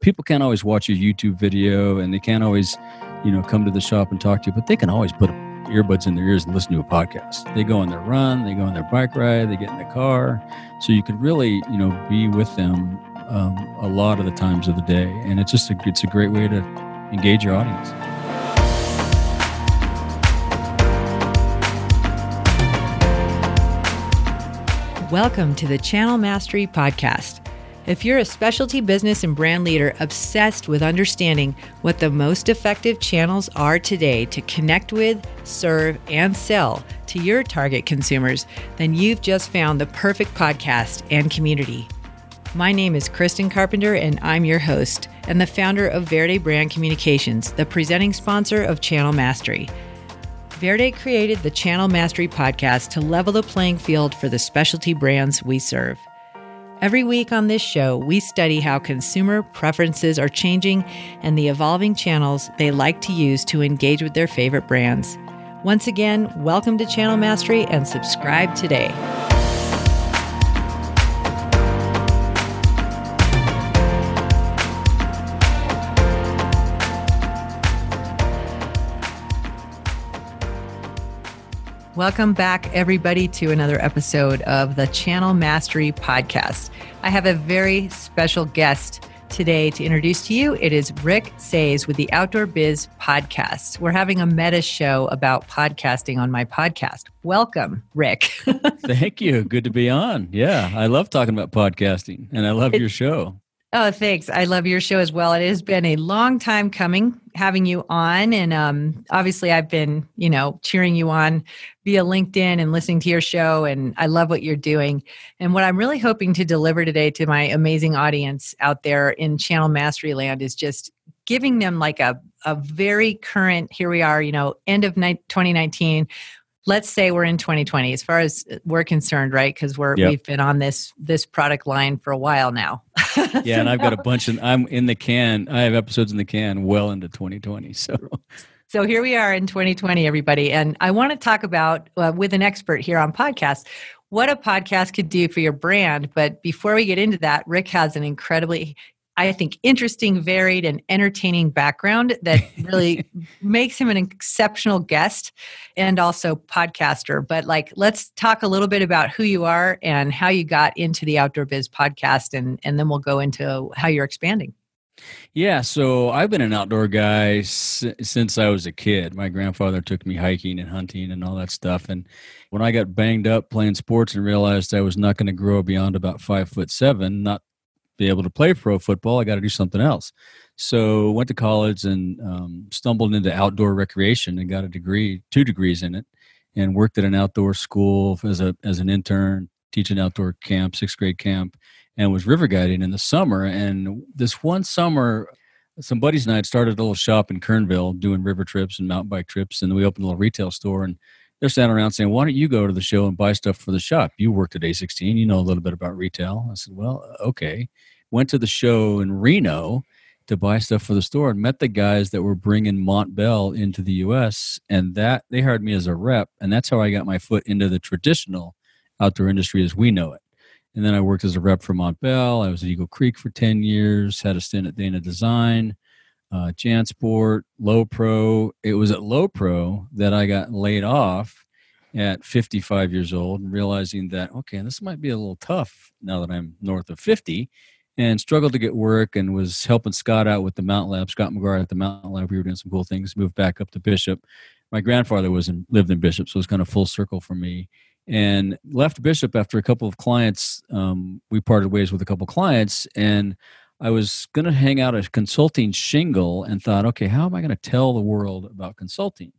people can't always watch your YouTube video and they can't always, you know, come to the shop and talk to you, but they can always put earbuds in their ears and listen to a podcast. They go on their run, they go on their bike ride, they get in the car. So you could really, you know, be with them um, a lot of the times of the day. And it's just a, it's a great way to engage your audience. Welcome to the Channel Mastery Podcast. If you're a specialty business and brand leader obsessed with understanding what the most effective channels are today to connect with, serve, and sell to your target consumers, then you've just found the perfect podcast and community. My name is Kristen Carpenter, and I'm your host and the founder of Verde Brand Communications, the presenting sponsor of Channel Mastery. Verde created the Channel Mastery podcast to level the playing field for the specialty brands we serve. Every week on this show, we study how consumer preferences are changing and the evolving channels they like to use to engage with their favorite brands. Once again, welcome to Channel Mastery and subscribe today. Welcome back, everybody, to another episode of the Channel Mastery Podcast. I have a very special guest today to introduce to you. It is Rick Saez with the Outdoor Biz Podcast. We're having a meta show about podcasting on my podcast. Welcome, Rick. Thank you. Good to be on. Yeah, I love talking about podcasting and I love it, your show. Oh, thanks. I love your show as well. It has been a long time coming having you on. And um, obviously, I've been, you know, cheering you on via LinkedIn and listening to your show. And I love what you're doing. And what I'm really hoping to deliver today to my amazing audience out there in Channel Mastery Land is just giving them like a, a very current, here we are, you know, end of 2019 let's say we're in 2020 as far as we're concerned right? Because we're yep. we've been on this this product line for a while now. Yeah and i've got a bunch of i'm in the can i have episodes in the can well into 2020 so. So here we are in 2020 everybody and i want to talk about uh, with an expert here on podcast what a podcast could do for your brand but before we get into that rick has an incredibly I think, interesting, varied, and entertaining background that really makes him an exceptional guest and also podcaster. But, like, let's talk a little bit about who you are and how you got into the Outdoor Biz podcast, and, and then we'll go into how you're expanding. Yeah, so I've been an outdoor guy s- since I was a kid. My grandfather took me hiking and hunting and all that stuff. And when I got banged up playing sports and realized I was not going to grow beyond about five foot seven, not be able to play pro football, I got to do something else. So went to college and um, stumbled into outdoor recreation and got a degree, two degrees in it, and worked at an outdoor school as a as an intern, teaching outdoor camp, sixth grade camp, and was river guiding in the summer. And this one summer, some buddies and I had started a little shop in Kernville doing river trips and mountain bike trips, and we opened a little retail store and they're standing around saying, "Why don't you go to the show and buy stuff for the shop? You worked at A16, you know a little bit about retail." I said, "Well, uh, okay." Went to the show in Reno to buy stuff for the store and met the guys that were bringing Montbell into the U.S. and that they hired me as a rep, and that's how I got my foot into the traditional outdoor industry as we know it. And then I worked as a rep for Montbell. I was at Eagle Creek for ten years. Had a stint at Dana Design uh, Jansport, Lowepro. It was at Lowepro that I got laid off at 55 years old realizing that, okay, this might be a little tough now that I'm north of 50 and struggled to get work and was helping Scott out with the Mountain Lab, Scott McGuire at the Mountain Lab. We were doing some cool things, moved back up to Bishop. My grandfather was in, lived in Bishop, so it was kind of full circle for me. And left Bishop after a couple of clients. Um, we parted ways with a couple of clients, and I was going to hang out a consulting shingle and thought, okay, how am I going to tell the world about consulting?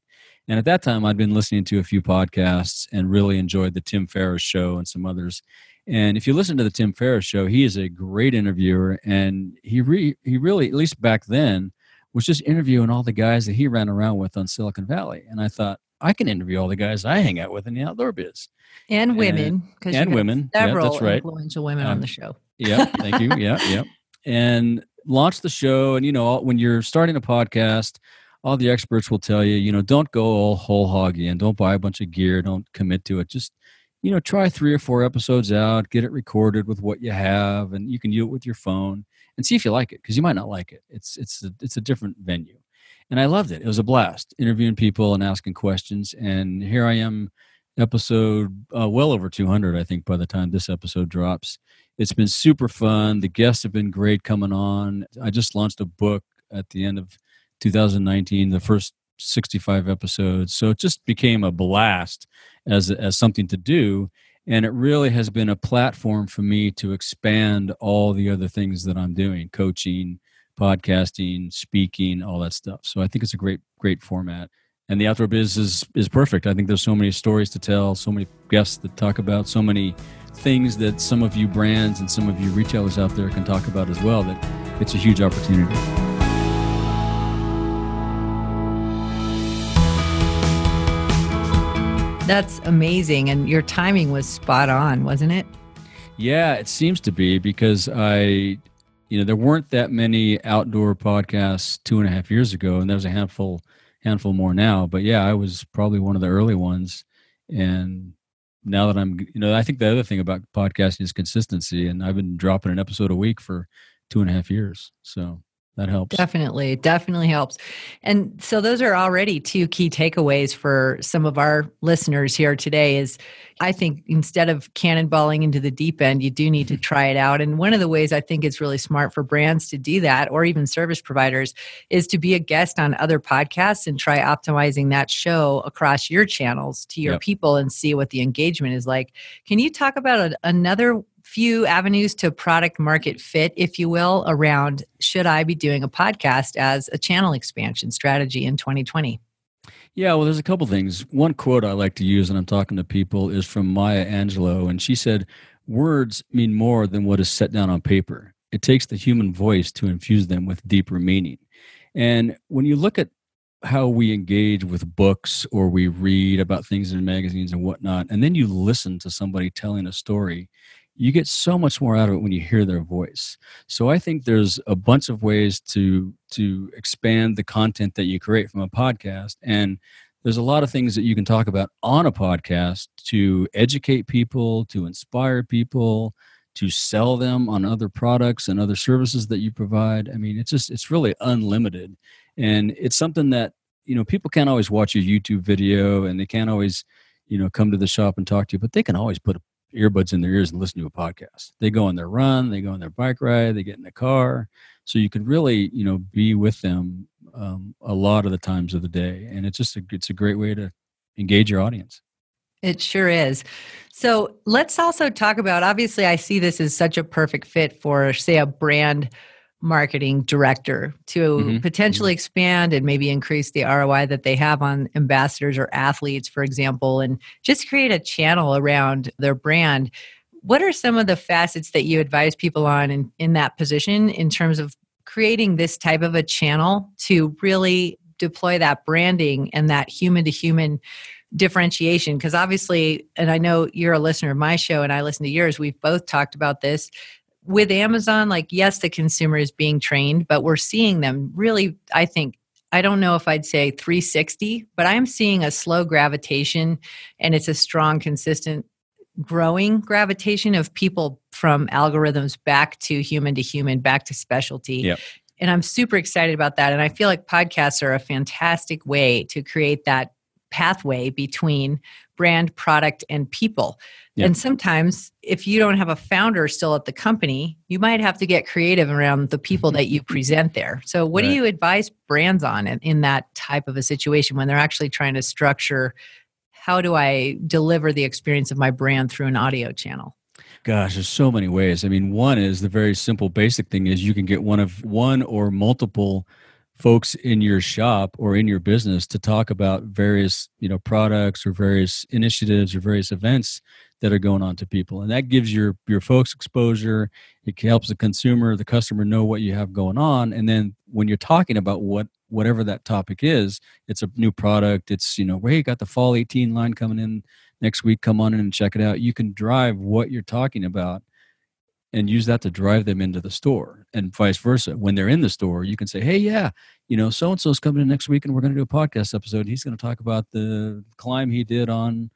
And at that time, I'd been listening to a few podcasts and really enjoyed the Tim Ferriss show and some others. And if you listen to the Tim Ferriss show, he is a great interviewer, and he re- he really, at least back then, was just interviewing all the guys that he ran around with on Silicon Valley. And I thought, I can interview all the guys I hang out with in the outdoor biz, and women, and, and women. Several yeah, that's right. influential women um, on the show. yeah, thank you. Yeah, yeah and launch the show. And, you know, when you're starting a podcast, all the experts will tell you, you know, don't go all whole hog in, don't buy a bunch of gear, don't commit to it. Just, you know, try three or four episodes out, get it recorded with what you have, and you can do it with your phone and see if you like it because you might not like it. It's it's a, it's a different venue, and I loved it. It was a blast interviewing people and asking questions. And here I am, episode uh, well over 200, I think, by the time this episode drops. It's been super fun. The guests have been great coming on. I just launched a book at the end of 2019, the first 65 episodes. So it just became a blast as as something to do and it really has been a platform for me to expand all the other things that I'm doing, coaching, podcasting, speaking, all that stuff. So I think it's a great great format. And the outdoor biz is is perfect. I think there's so many stories to tell, so many guests to talk about, so many things that some of you brands and some of you retailers out there can talk about as well that it's a huge opportunity. That's amazing. And your timing was spot on, wasn't it? Yeah, it seems to be because I, you know, there weren't that many outdoor podcasts two and a half years ago, and there's a handful, handful more now. But yeah, I was probably one of the early ones, and now that I'm, you know, I think the other thing about podcasting is consistency, and I've been dropping an episode a week for two and a half years. So that helps. Definitely definitely helps. And so those are already two key takeaways for some of our listeners here today is i think instead of cannonballing into the deep end you do need to try it out. And one of the ways i think it's really smart for brands to do that or even service providers is to be a guest on other podcasts and try optimizing that show across your channels to your yep. people and see what the engagement is like. Can you talk about a, another few avenues to product market fit, if you will, around should I be doing a podcast as a channel expansion strategy in 2020? Yeah, well, there's a couple things. One quote I like to use when I'm talking to people is from Maya Angelou, and she said, Words mean more than what is set down on paper. It takes the human voice to infuse them with deeper meaning. And when you look at how we engage with books or we read about things in magazines and whatnot, and then you listen to somebody telling a story, you get so much more out of it when you hear their voice. So i think there's a bunch of ways to to expand the content that you create from a podcast and there's a lot of things that you can talk about on a podcast to educate people to inspire people to sell them on other products and other services that you provide. I mean it's just it's really unlimited and it's something that you know people can't always watch a youtube video and they can't always you know come to the shop and talk to you but they can always put a earbuds in their ears and listen to a podcast. They go on their run, they go on their bike ride, they get in the car. So you can really, you know, be with them um, a lot of the times of the day, and it's just a, it's a great way to engage your audience. It sure is. So let's also talk about. Obviously, I see this as such a perfect fit for, say, a brand marketing director to mm-hmm. potentially mm-hmm. expand and maybe increase the ROI that they have on ambassadors or athletes, for example, and just create a channel around their brand. What are some of the facets that you advise people on in, in that position in terms of creating this type of a channel to really deploy that branding and that human to human differentiation because obviously and i know you're a listener of my show and i listen to yours we've both talked about this with Amazon, like, yes, the consumer is being trained, but we're seeing them really, I think, I don't know if I'd say 360, but I'm seeing a slow gravitation and it's a strong, consistent, growing gravitation of people from algorithms back to human to human, back to specialty. Yep. And I'm super excited about that. And I feel like podcasts are a fantastic way to create that pathway between brand, product, and people. Yep. And sometimes, if you don't have a founder still at the company, you might have to get creative around the people mm-hmm. that you present there. So, what right. do you advise brands on in, in that type of a situation when they're actually trying to structure how do I deliver the experience of my brand through an audio channel? Gosh, there's so many ways. I mean, one is the very simple, basic thing is you can get one of one or multiple folks in your shop or in your business to talk about various you know products or various initiatives or various events that are going on to people. And that gives your your folks exposure. It helps the consumer the customer know what you have going on. And then when you're talking about what whatever that topic is it's a new product. It's you know hey got the fall 18 line coming in next week. Come on in and check it out. You can drive what you're talking about and use that to drive them into the store and vice versa when they're in the store you can say hey yeah you know so and so's coming in next week and we're going to do a podcast episode he's going to talk about the climb he did on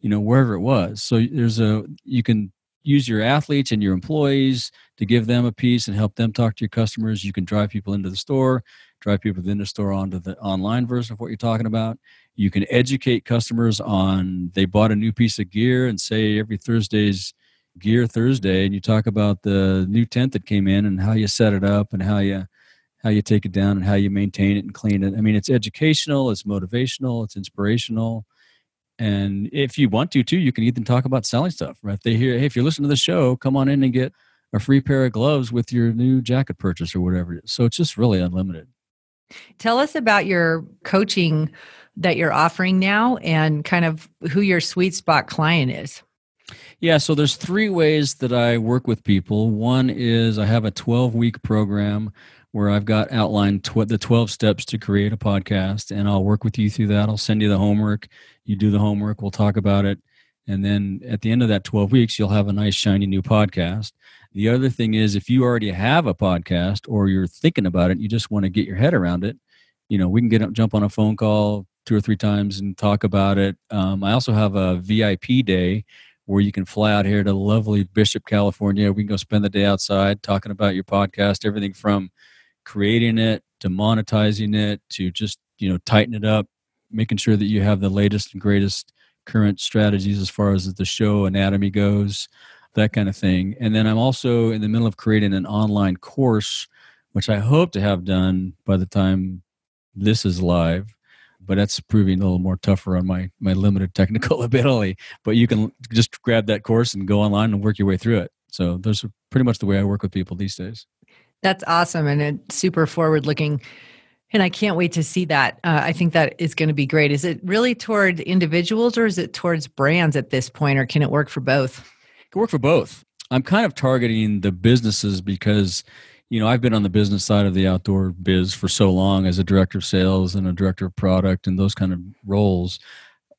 you know wherever it was so there's a you can use your athletes and your employees to give them a piece and help them talk to your customers. You can drive people into the store, drive people within the store onto the online version of what you're talking about. You can educate customers on they bought a new piece of gear and say every Thursday's Gear Thursday, and you talk about the new tent that came in and how you set it up and how you how you take it down and how you maintain it and clean it. I mean, it's educational, it's motivational, it's inspirational. And if you want to, too, you can even talk about selling stuff, right? They hear, hey, if you're listening to the show, come on in and get a free pair of gloves with your new jacket purchase or whatever it is. So it's just really unlimited. Tell us about your coaching that you're offering now and kind of who your sweet spot client is. Yeah, so there's three ways that I work with people. One is I have a 12 week program where I've got outlined tw- the 12 steps to create a podcast, and I'll work with you through that. I'll send you the homework. You do the homework, we'll talk about it. And then at the end of that 12 weeks, you'll have a nice, shiny new podcast. The other thing is, if you already have a podcast or you're thinking about it, you just want to get your head around it, you know, we can get jump on a phone call two or three times and talk about it. Um, I also have a VIP day where you can fly out here to lovely Bishop, California. We can go spend the day outside talking about your podcast, everything from creating it to monetizing it to just, you know, tighten it up, making sure that you have the latest and greatest current strategies as far as the show anatomy goes, that kind of thing. And then I'm also in the middle of creating an online course, which I hope to have done by the time this is live but that's proving a little more tougher on my my limited technical ability. But you can just grab that course and go online and work your way through it. So those are pretty much the way I work with people these days. That's awesome and it's super forward looking. And I can't wait to see that. Uh, I think that is going to be great. Is it really toward individuals or is it towards brands at this point, or can it work for both? It can work for both. I'm kind of targeting the businesses because you know, I've been on the business side of the outdoor biz for so long as a director of sales and a director of product and those kind of roles.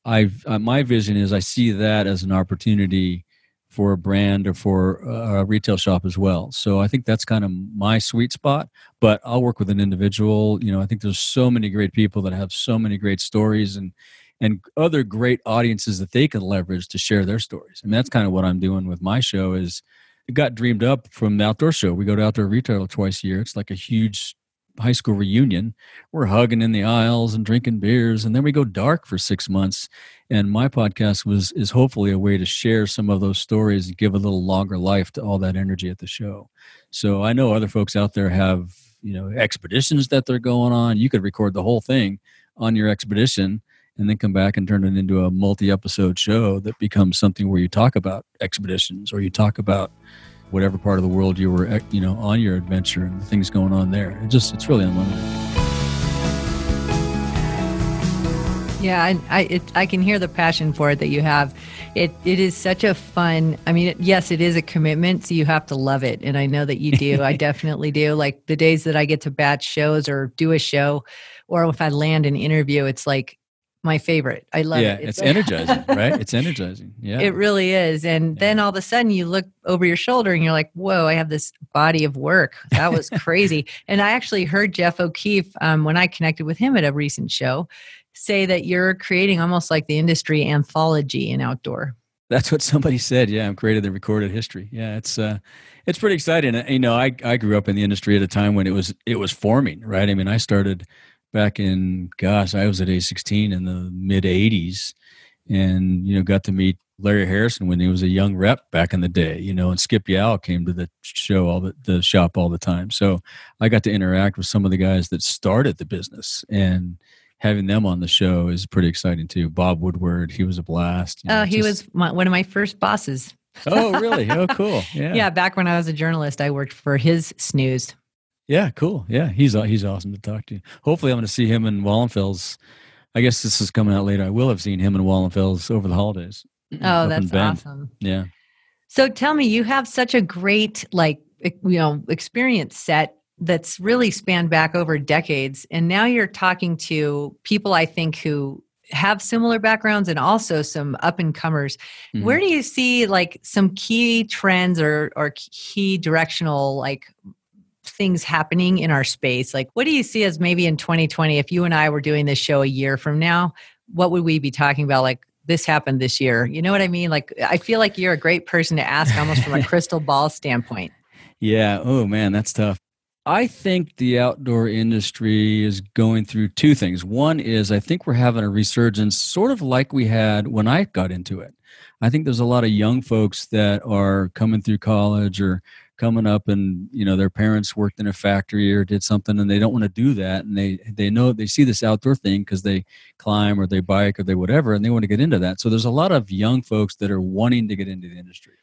I've uh, my vision is I see that as an opportunity for a brand or for a retail shop as well. So I think that's kind of my sweet spot. But I'll work with an individual. You know, I think there's so many great people that have so many great stories and and other great audiences that they can leverage to share their stories. And that's kind of what I'm doing with my show is got dreamed up from the outdoor show. We go to outdoor retail twice a year. It's like a huge high school reunion. We're hugging in the aisles and drinking beers, and then we go dark for six months. And my podcast was is hopefully a way to share some of those stories and give a little longer life to all that energy at the show. So I know other folks out there have you know expeditions that they're going on. You could record the whole thing on your expedition and then come back and turn it into a multi-episode show that becomes something where you talk about expeditions or you talk about whatever part of the world you were eh, you know on your adventure and the things going on there. It just it's really unlimited. Yeah I I, it, I can hear the passion for it that you have. It it is such a fun i mean it, yes it is a commitment so you have to love it and i know that you do. I definitely do. Like the days that i get to batch shows or do a show or if i land an interview it's like my favorite. I love yeah, it. It's, it's energizing, right? It's energizing. Yeah. It really is. And yeah. then all of a sudden you look over your shoulder and you're like, whoa, I have this body of work. That was crazy. and I actually heard Jeff O'Keefe um, when I connected with him at a recent show say that you're creating almost like the industry anthology in outdoor. That's what somebody said. Yeah, I'm creating the recorded history. Yeah, it's uh, it's pretty exciting. You know, I I grew up in the industry at a time when it was it was forming, right? I mean, I started back in gosh, I was at A16 in the mid 80s and you know got to meet Larry Harrison when he was a young rep back in the day, you know, and Skip Yowell came to the show all the, the shop all the time. So I got to interact with some of the guys that started the business and having them on the show is pretty exciting too. Bob Woodward, he was a blast. You oh, know, oh, he just... was my, one of my first bosses. oh, really? Oh, cool. Yeah. yeah. Back when I was a journalist, I worked for his SNEWS. Yeah, cool. Yeah, he's he's awesome to talk to. Hopefully, I'm going to see him in Wallenfels. I guess this is coming out later. I will have seen him in Wallenfels over the holidays. Oh, that's awesome. Yeah. So tell me, you have such a great like you know experience set that's really spanned back over decades, and now you're talking to people I think who have similar backgrounds and also some up and comers. Mm-hmm. Where do you see like some key trends or or key directional like things happening in our space. Like, what do you see as maybe in 2020, if you and I were doing this show a year from now, what would we be talking about? Like this happened this year. You know what I mean? Like, I feel like you're a great person to ask almost from a crystal ball standpoint. Yeah. Oh, man, that's tough. I think the outdoor industry is going through two things. One is I think we're having a resurgence, sort of like we had when I got into it. I think there's a lot of young folks that are coming through college or coming up and you know their parents worked in a factory or did something and they don't want to do that and they they know they see this outdoor thing because they climb or they bike or they whatever and they want to get into that. So there's a lot of young folks that are wanting to get into the industry.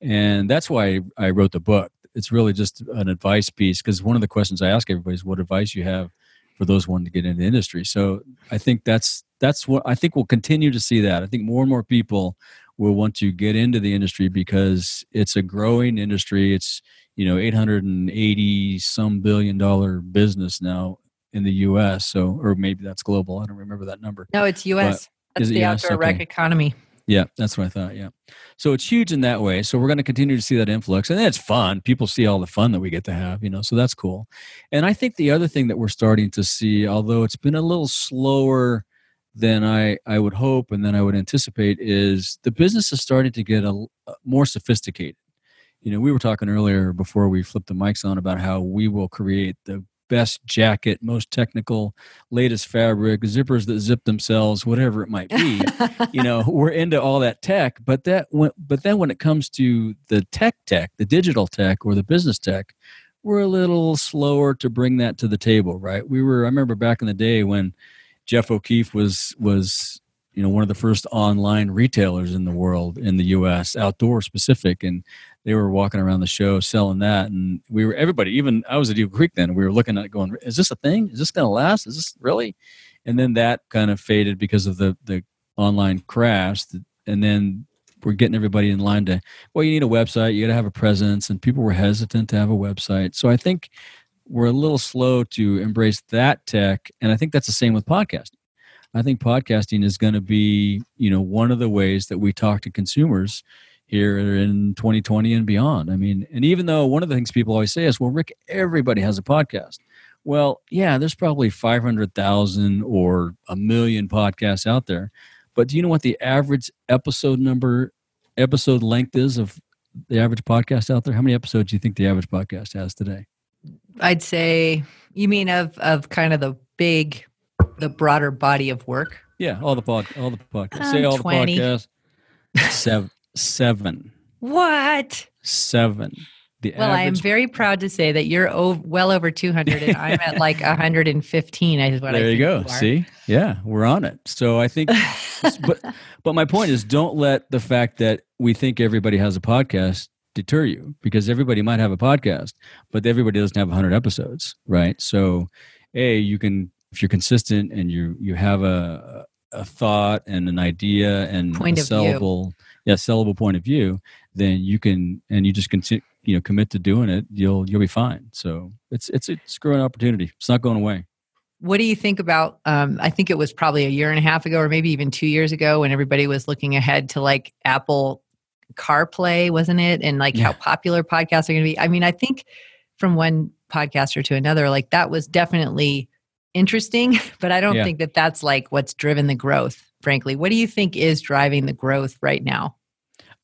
And that's why i wrote the book. It's really just an advice piece because one of the questions i ask everybody is what advice you have for those wanting to get into the industry? So i think that's that's what i think we'll continue to see that. I think more and more people will want to get into the industry because it's a growing industry. It's you know 880 some billion dollar business now in the U.S. So or maybe that's global. I don't remember that number. No, it's U.S. But that's the US? outdoor okay. rec economy. Yeah, that's what I thought. Yeah. So it's huge in that way. So we're going to continue to see that influx. And it's fun. People see all the fun that we get to have, you know, so that's cool. And I think the other thing that we're starting to see, although it's been a little slower than I, I would hope and then I would anticipate is the business is starting to get a, a uh, more sophisticated. You know, we were talking earlier before we flipped the mics on about how we will create the best jacket, most technical, latest fabric, zippers that zip themselves, whatever it might be. you know, we're into all that tech, but that when, but then when it comes to the tech tech, the digital tech or the business tech, we're a little slower to bring that to the table, right? We were I remember back in the day when Jeff O'Keefe was was you know one of the first online retailers in the world in the U.S. outdoor specific, and they were walking around the show selling that, and we were everybody. Even I was at Eagle Creek then. We were looking at going, "Is this a thing? Is this going to last? Is this really?" And then that kind of faded because of the the online crash, and then we're getting everybody in line to well you need a website you got to have a presence and people were hesitant to have a website so i think we're a little slow to embrace that tech and i think that's the same with podcasting. I think podcasting is going to be you know one of the ways that we talk to consumers here in 2020 and beyond. I mean and even though one of the things people always say is well rick everybody has a podcast. Well yeah there's probably 500000 or a million podcasts out there but do you know what the average episode number episode length is of the average podcast out there? How many episodes do you think the average podcast has today I'd say you mean of of kind of the big, the broader body of work. Yeah, all the pod, all the podcasts. Say all 20. the podcasts. Seven, seven. What? Seven. The well. I am very proud to say that you're well over 200, and I'm at like 115. Is what there I you go. You See, yeah, we're on it. So I think, but but my point is, don't let the fact that we think everybody has a podcast deter you because everybody might have a podcast, but everybody doesn't have 100 episodes, right? So, a you can if you're consistent and you you have a a thought and an idea and point a sellable yeah sellable point of view, then you can and you just continue you know commit to doing it, you'll you'll be fine. So it's it's it's a growing opportunity. It's not going away what do you think about um, i think it was probably a year and a half ago or maybe even two years ago when everybody was looking ahead to like apple CarPlay, wasn't it? And like yeah. how popular podcasts are going to be. I mean, I think from one podcaster to another, like that was definitely interesting, but I don't yeah. think that that's like what's driven the growth, frankly. What do you think is driving the growth right now?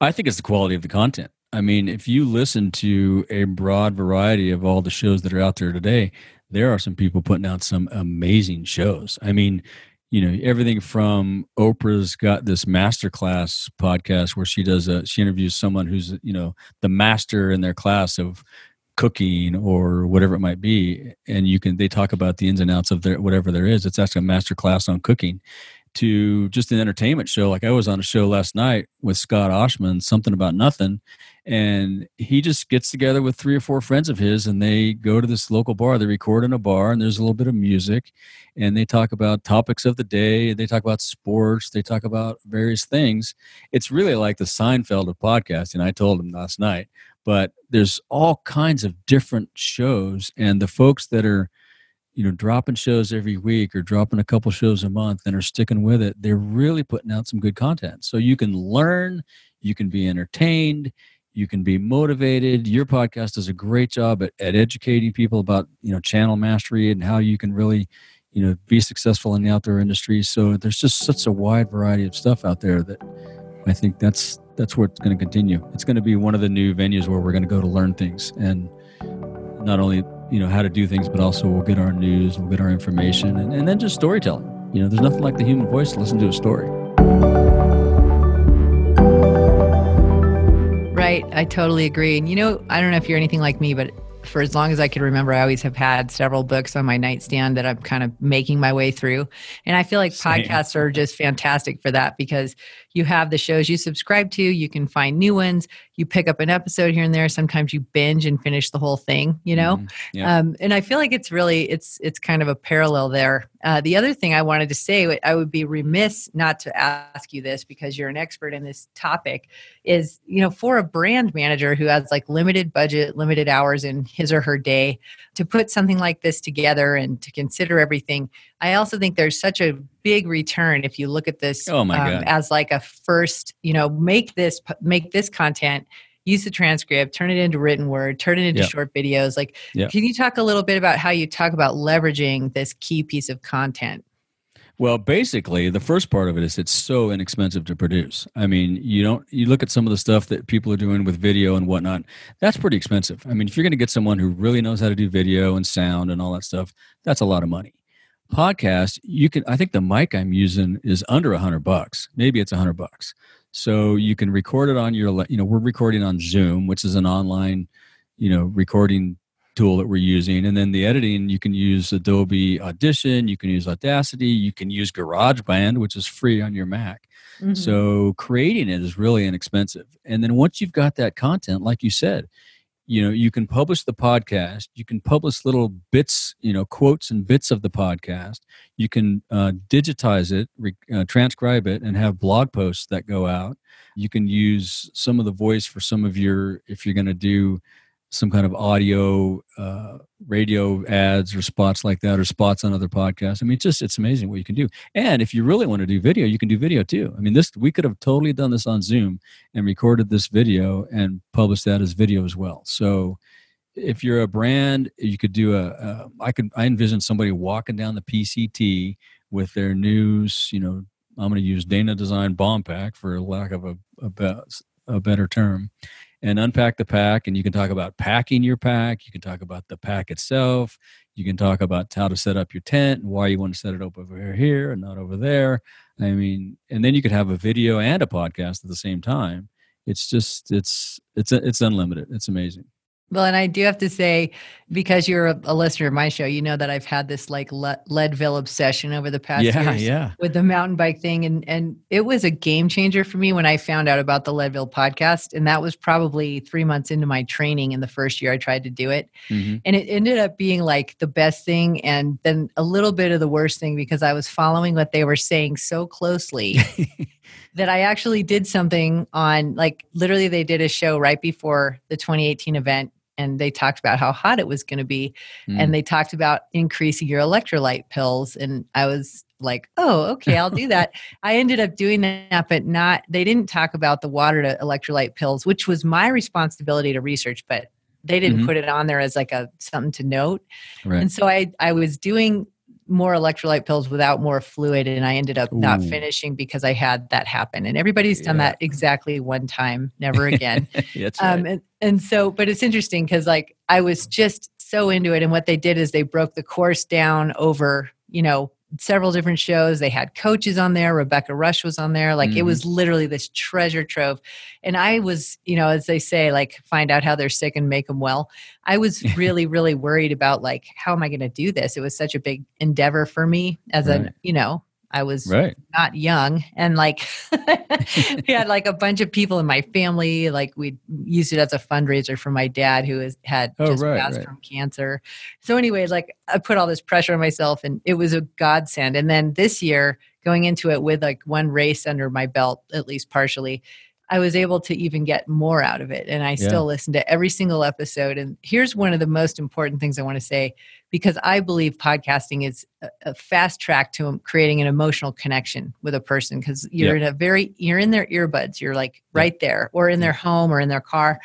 I think it's the quality of the content. I mean, if you listen to a broad variety of all the shows that are out there today, there are some people putting out some amazing shows. I mean, you know everything from oprah's got this masterclass podcast where she does a she interviews someone who's you know the master in their class of cooking or whatever it might be and you can they talk about the ins and outs of their whatever there is it's actually a master class on cooking to just an entertainment show. Like I was on a show last night with Scott Oshman, something about nothing, and he just gets together with three or four friends of his, and they go to this local bar. They record in a bar, and there's a little bit of music, and they talk about topics of the day. They talk about sports. They talk about various things. It's really like the Seinfeld of podcasting. I told him last night, but there's all kinds of different shows, and the folks that are you know dropping shows every week or dropping a couple shows a month and are sticking with it they're really putting out some good content so you can learn you can be entertained you can be motivated. Your podcast does a great job at, at educating people about you know channel mastery and how you can really you know be successful in the outdoor industry. So there's just such a wide variety of stuff out there that i think that's that's where it's going to continue. It's going to be one of the new venues where we're going to go to learn things and not only you know how to do things but also we'll get our news we'll get our information and, and then just storytelling. You know there's nothing like the human voice to listen to a story i totally agree and you know i don't know if you're anything like me but for as long as I can remember, I always have had several books on my nightstand that I'm kind of making my way through. And I feel like Same. podcasts are just fantastic for that because you have the shows you subscribe to, you can find new ones, you pick up an episode here and there. Sometimes you binge and finish the whole thing, you know? Mm, yeah. um, and I feel like it's really, it's, it's kind of a parallel there. Uh, the other thing I wanted to say, I would be remiss not to ask you this because you're an expert in this topic is, you know, for a brand manager who has like limited budget, limited hours in his or her day to put something like this together and to consider everything I also think there's such a big return if you look at this oh my um, God. as like a first, you know, make this make this content use the transcript, turn it into written word, turn it into yep. short videos. Like, yep. can you talk a little bit about how you talk about leveraging this key piece of content? Well, basically, the first part of it is it's so inexpensive to produce. I mean, you don't you look at some of the stuff that people are doing with video and whatnot. That's pretty expensive. I mean, if you're going to get someone who really knows how to do video and sound and all that stuff, that's a lot of money podcast, you can. I think the mic I'm using is under a hundred bucks. Maybe it's a hundred bucks. So you can record it on your. You know, we're recording on Zoom, which is an online, you know, recording tool that we're using, and then the editing you can use Adobe Audition, you can use Audacity, you can use GarageBand, which is free on your Mac. Mm-hmm. So creating it is really inexpensive. And then once you've got that content, like you said, you know you can publish the podcast you can publish little bits you know quotes and bits of the podcast. You can uh, digitize it re- uh, transcribe it and have blog posts that go out. You can use some of the voice for some of your if you're going to do some kind of audio uh, radio ads or spots like that or spots on other podcasts. I mean it's just it's amazing what you can do. And if you really want to do video you can do video too. I mean this we could have totally done this on zoom and recorded this video and published that as video as well. So if you're a brand you could do a. a I could i envision somebody walking down the pct with their news you know i'm going to use dana design bomb pack for lack of a, a, a better term and unpack the pack. And you can talk about packing your pack. You can talk about the pack itself. You can talk about how to set up your tent and why you want to set it up over here and not over there. I mean, and then you could have a video and a podcast at the same time. It's just it's it's it's unlimited. It's amazing. Well, and I do have to say, because you're a, a, listener of my show, you know that I've had this like Le- Leadville obsession over the past yeah, years yeah. with the mountain bike thing, and and it was a game changer for me when I found out about the Leadville podcast, and that was probably three months into my training in the first year I tried to do it, mm-hmm. and it ended up being like the best thing, and then a little bit of the worst thing because I was following what they were saying so closely. that I actually did something on like literally they did a show right before the 2018 event and they talked about how hot it was going to be mm. and they talked about increasing your electrolyte pills and i was like oh okay i'll do that i ended up doing that but not they didn't talk about the water to electrolyte pills which was my responsibility to research but they didn't mm-hmm. put it on there as like a something to note right. and so i i was doing more electrolyte pills without more fluid and i ended up Ooh. not finishing because i had that happen and everybody's done yeah. that exactly one time never again That's um, right. and, and so but it's interesting because like i was just so into it and what they did is they broke the course down over you know several different shows. They had coaches on there. Rebecca Rusch was on there. Like mm-hmm. it was literally this treasure trove. And I was, you know, as they say, like find out how they're sick and make them well. I was really, really worried about like, how am I going to do this? It was such a big endeavor for me as right. a, you know, I was right. not young and like we had like a bunch of people in my family. Like we used it as a fundraiser for my dad who has had oh, just right, passed right. from cancer. So anyway, like I put all this pressure on myself and it was a godsend. And then this year going into it with like one race under my belt, at least partially, I was able to even get more out of it. And I yeah. still listen to every single episode. And here's one of the most important things I want to say because I believe podcasting is a, fast track to creating an emotional connection with a person because you're yep. in a very you're in their earbuds you're like right there or in their home or in their car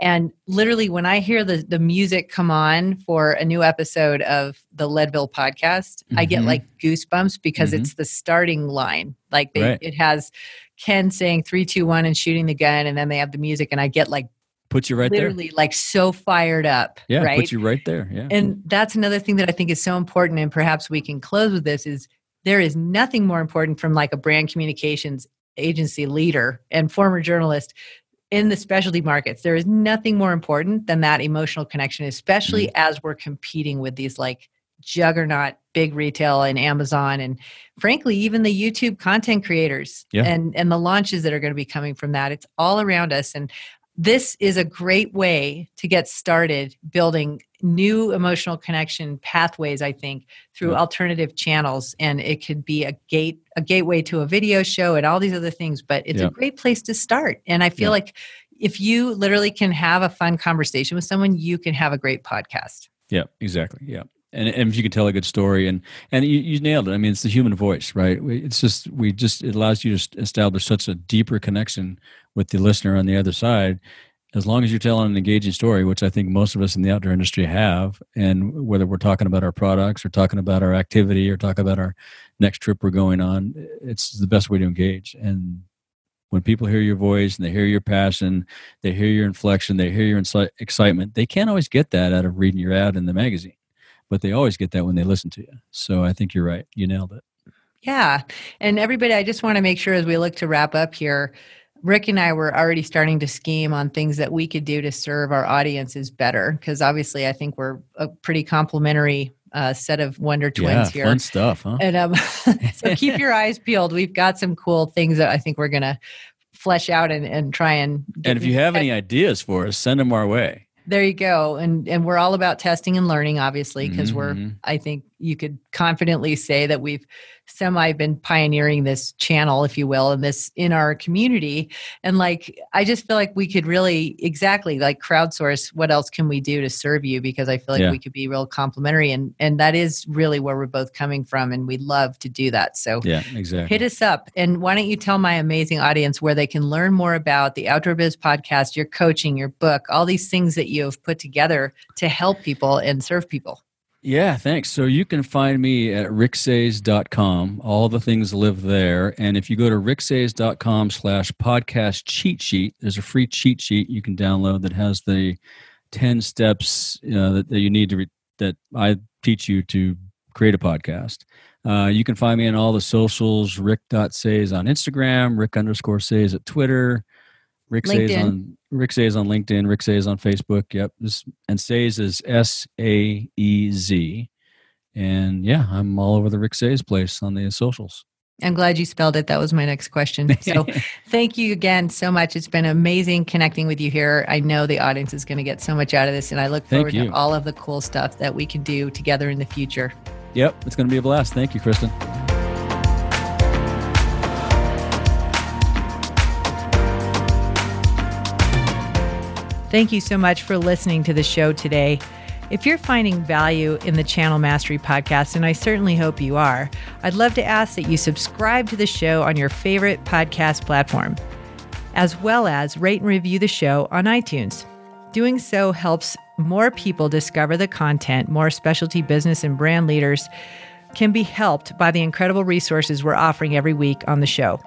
and literally when I hear the the music come on for a new episode of the Leadville podcast mm-hmm. I get mm-hmm. like goosebumps because mm-hmm. it's the starting line like they, right. it has Ken saying three two one and shooting the gun and then they have the music and I get like puts you right there. literally there. like so fired up. Yeah, right? puts you right there. Yeah. And that's another thing that I think is so important. And perhaps we can close with this is there is nothing more important from like a brand communications agency leader and former journalist in the specialty markets. There is nothing more important than that emotional connection, especially mm-hmm. as we're competing with these like juggernaut big retail and Amazon and frankly even the YouTube content creators yeah. and and the launches that are going to be coming from that it's all around us and this is a great way to get started building new emotional connection pathways i think through yeah. alternative channels and it could be a gate a gateway to a video show and all these other things but it's yeah. a great place to start and i feel yeah. like if you literally can have a fun conversation with someone you can have a great podcast yeah exactly yeah and, and if you can tell a good story and and you, you nailed it. I mean it's the human voice right? It's just we just it allows you to establish such a deeper connection with the listener on the other side. As long as you're telling an engaging story which i think most of us in the outdoor industry have and whether we're talking about our products or talking about our activity or talking about our next trip we're going on it's the best way to engage. And when people hear your voice and they hear your passion they hear your inflection they hear your excitement they can't always get that out of reading your ad in the magazine but they always get that when they listen to you. So I think you're right. You nailed it. Yeah. And everybody, I just want to make sure as we look to wrap up here, Rick and I were already starting to scheme on things that we could do to serve our audiences better. Because obviously, I think we're a pretty complimentary uh, set of Wonder Twins yeah, here. Fun stuff, huh? And um, so keep your eyes peeled. We've got some cool things that I think we're going to flesh out and, and try and. and if you have any ideas for us, send them our way there you go and and we're all about testing and learning obviously because mm-hmm. we're i think you could confidently say that we've semi been pioneering this channel if you will and this in our community. And like i just feel like we could really exactly like crowdsource what else can we do to serve you because i feel like yeah. we could be real complimentary and and that is really where we're both coming from and we love to do that. So yeah exactly. hit us up and why don't you tell my amazing audience where they can learn more about the outdoor biz podcast your coaching your book all these things that you have put together to help people and serve people yeah, thanks. So you can find me at ricksaez.com. All the things live there. And if you go to ricksaez.com slash podcast cheat sheet, there's a free cheat sheet you can download that has the 10 steps uh, that, that, you need to, re- that I teach you to create a podcast. Uh, you can find me on all the socials, rick.saez on Instagram, rick underscore saez at Twitter, Rick LinkedIn. Saez on Rick Saez on LinkedIn, Rick Saez on Facebook. Yep. This, and Saez is S A E Z. And yeah, I'm all over the Rick Saez place on the socials. I'm glad you spelled it. That was my next question. So thank you again so much. It's been amazing connecting with you here. I know the audience is going to get so much out of this, and I look forward to all of the cool stuff that we can do together in the future. Yep, it's going to be a blast. Thank you, Kristen. Thank you so much for listening to the show today. If you're finding value in the Channel Mastery podcast, and I certainly hope you are, I'd love to ask that you subscribe to the show on your favorite podcast platform, as well as rate and review the show on iTunes. Doing so helps more people discover the content, more specialty business and brand leaders can be helped by the incredible resources we're offering every week on the show.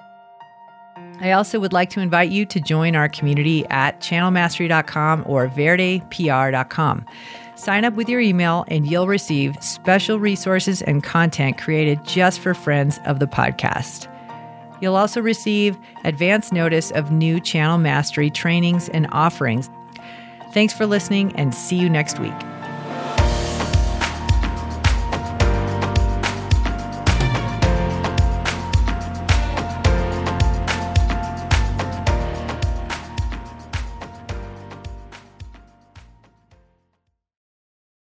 I also would like to invite you to join our community at channelmastery.com or verdepr.com. Sign up with your email and you'll receive special resources and content created just for friends of the podcast. You'll also receive advance notice of new channel mastery trainings and offerings. Thanks for listening and see you next week.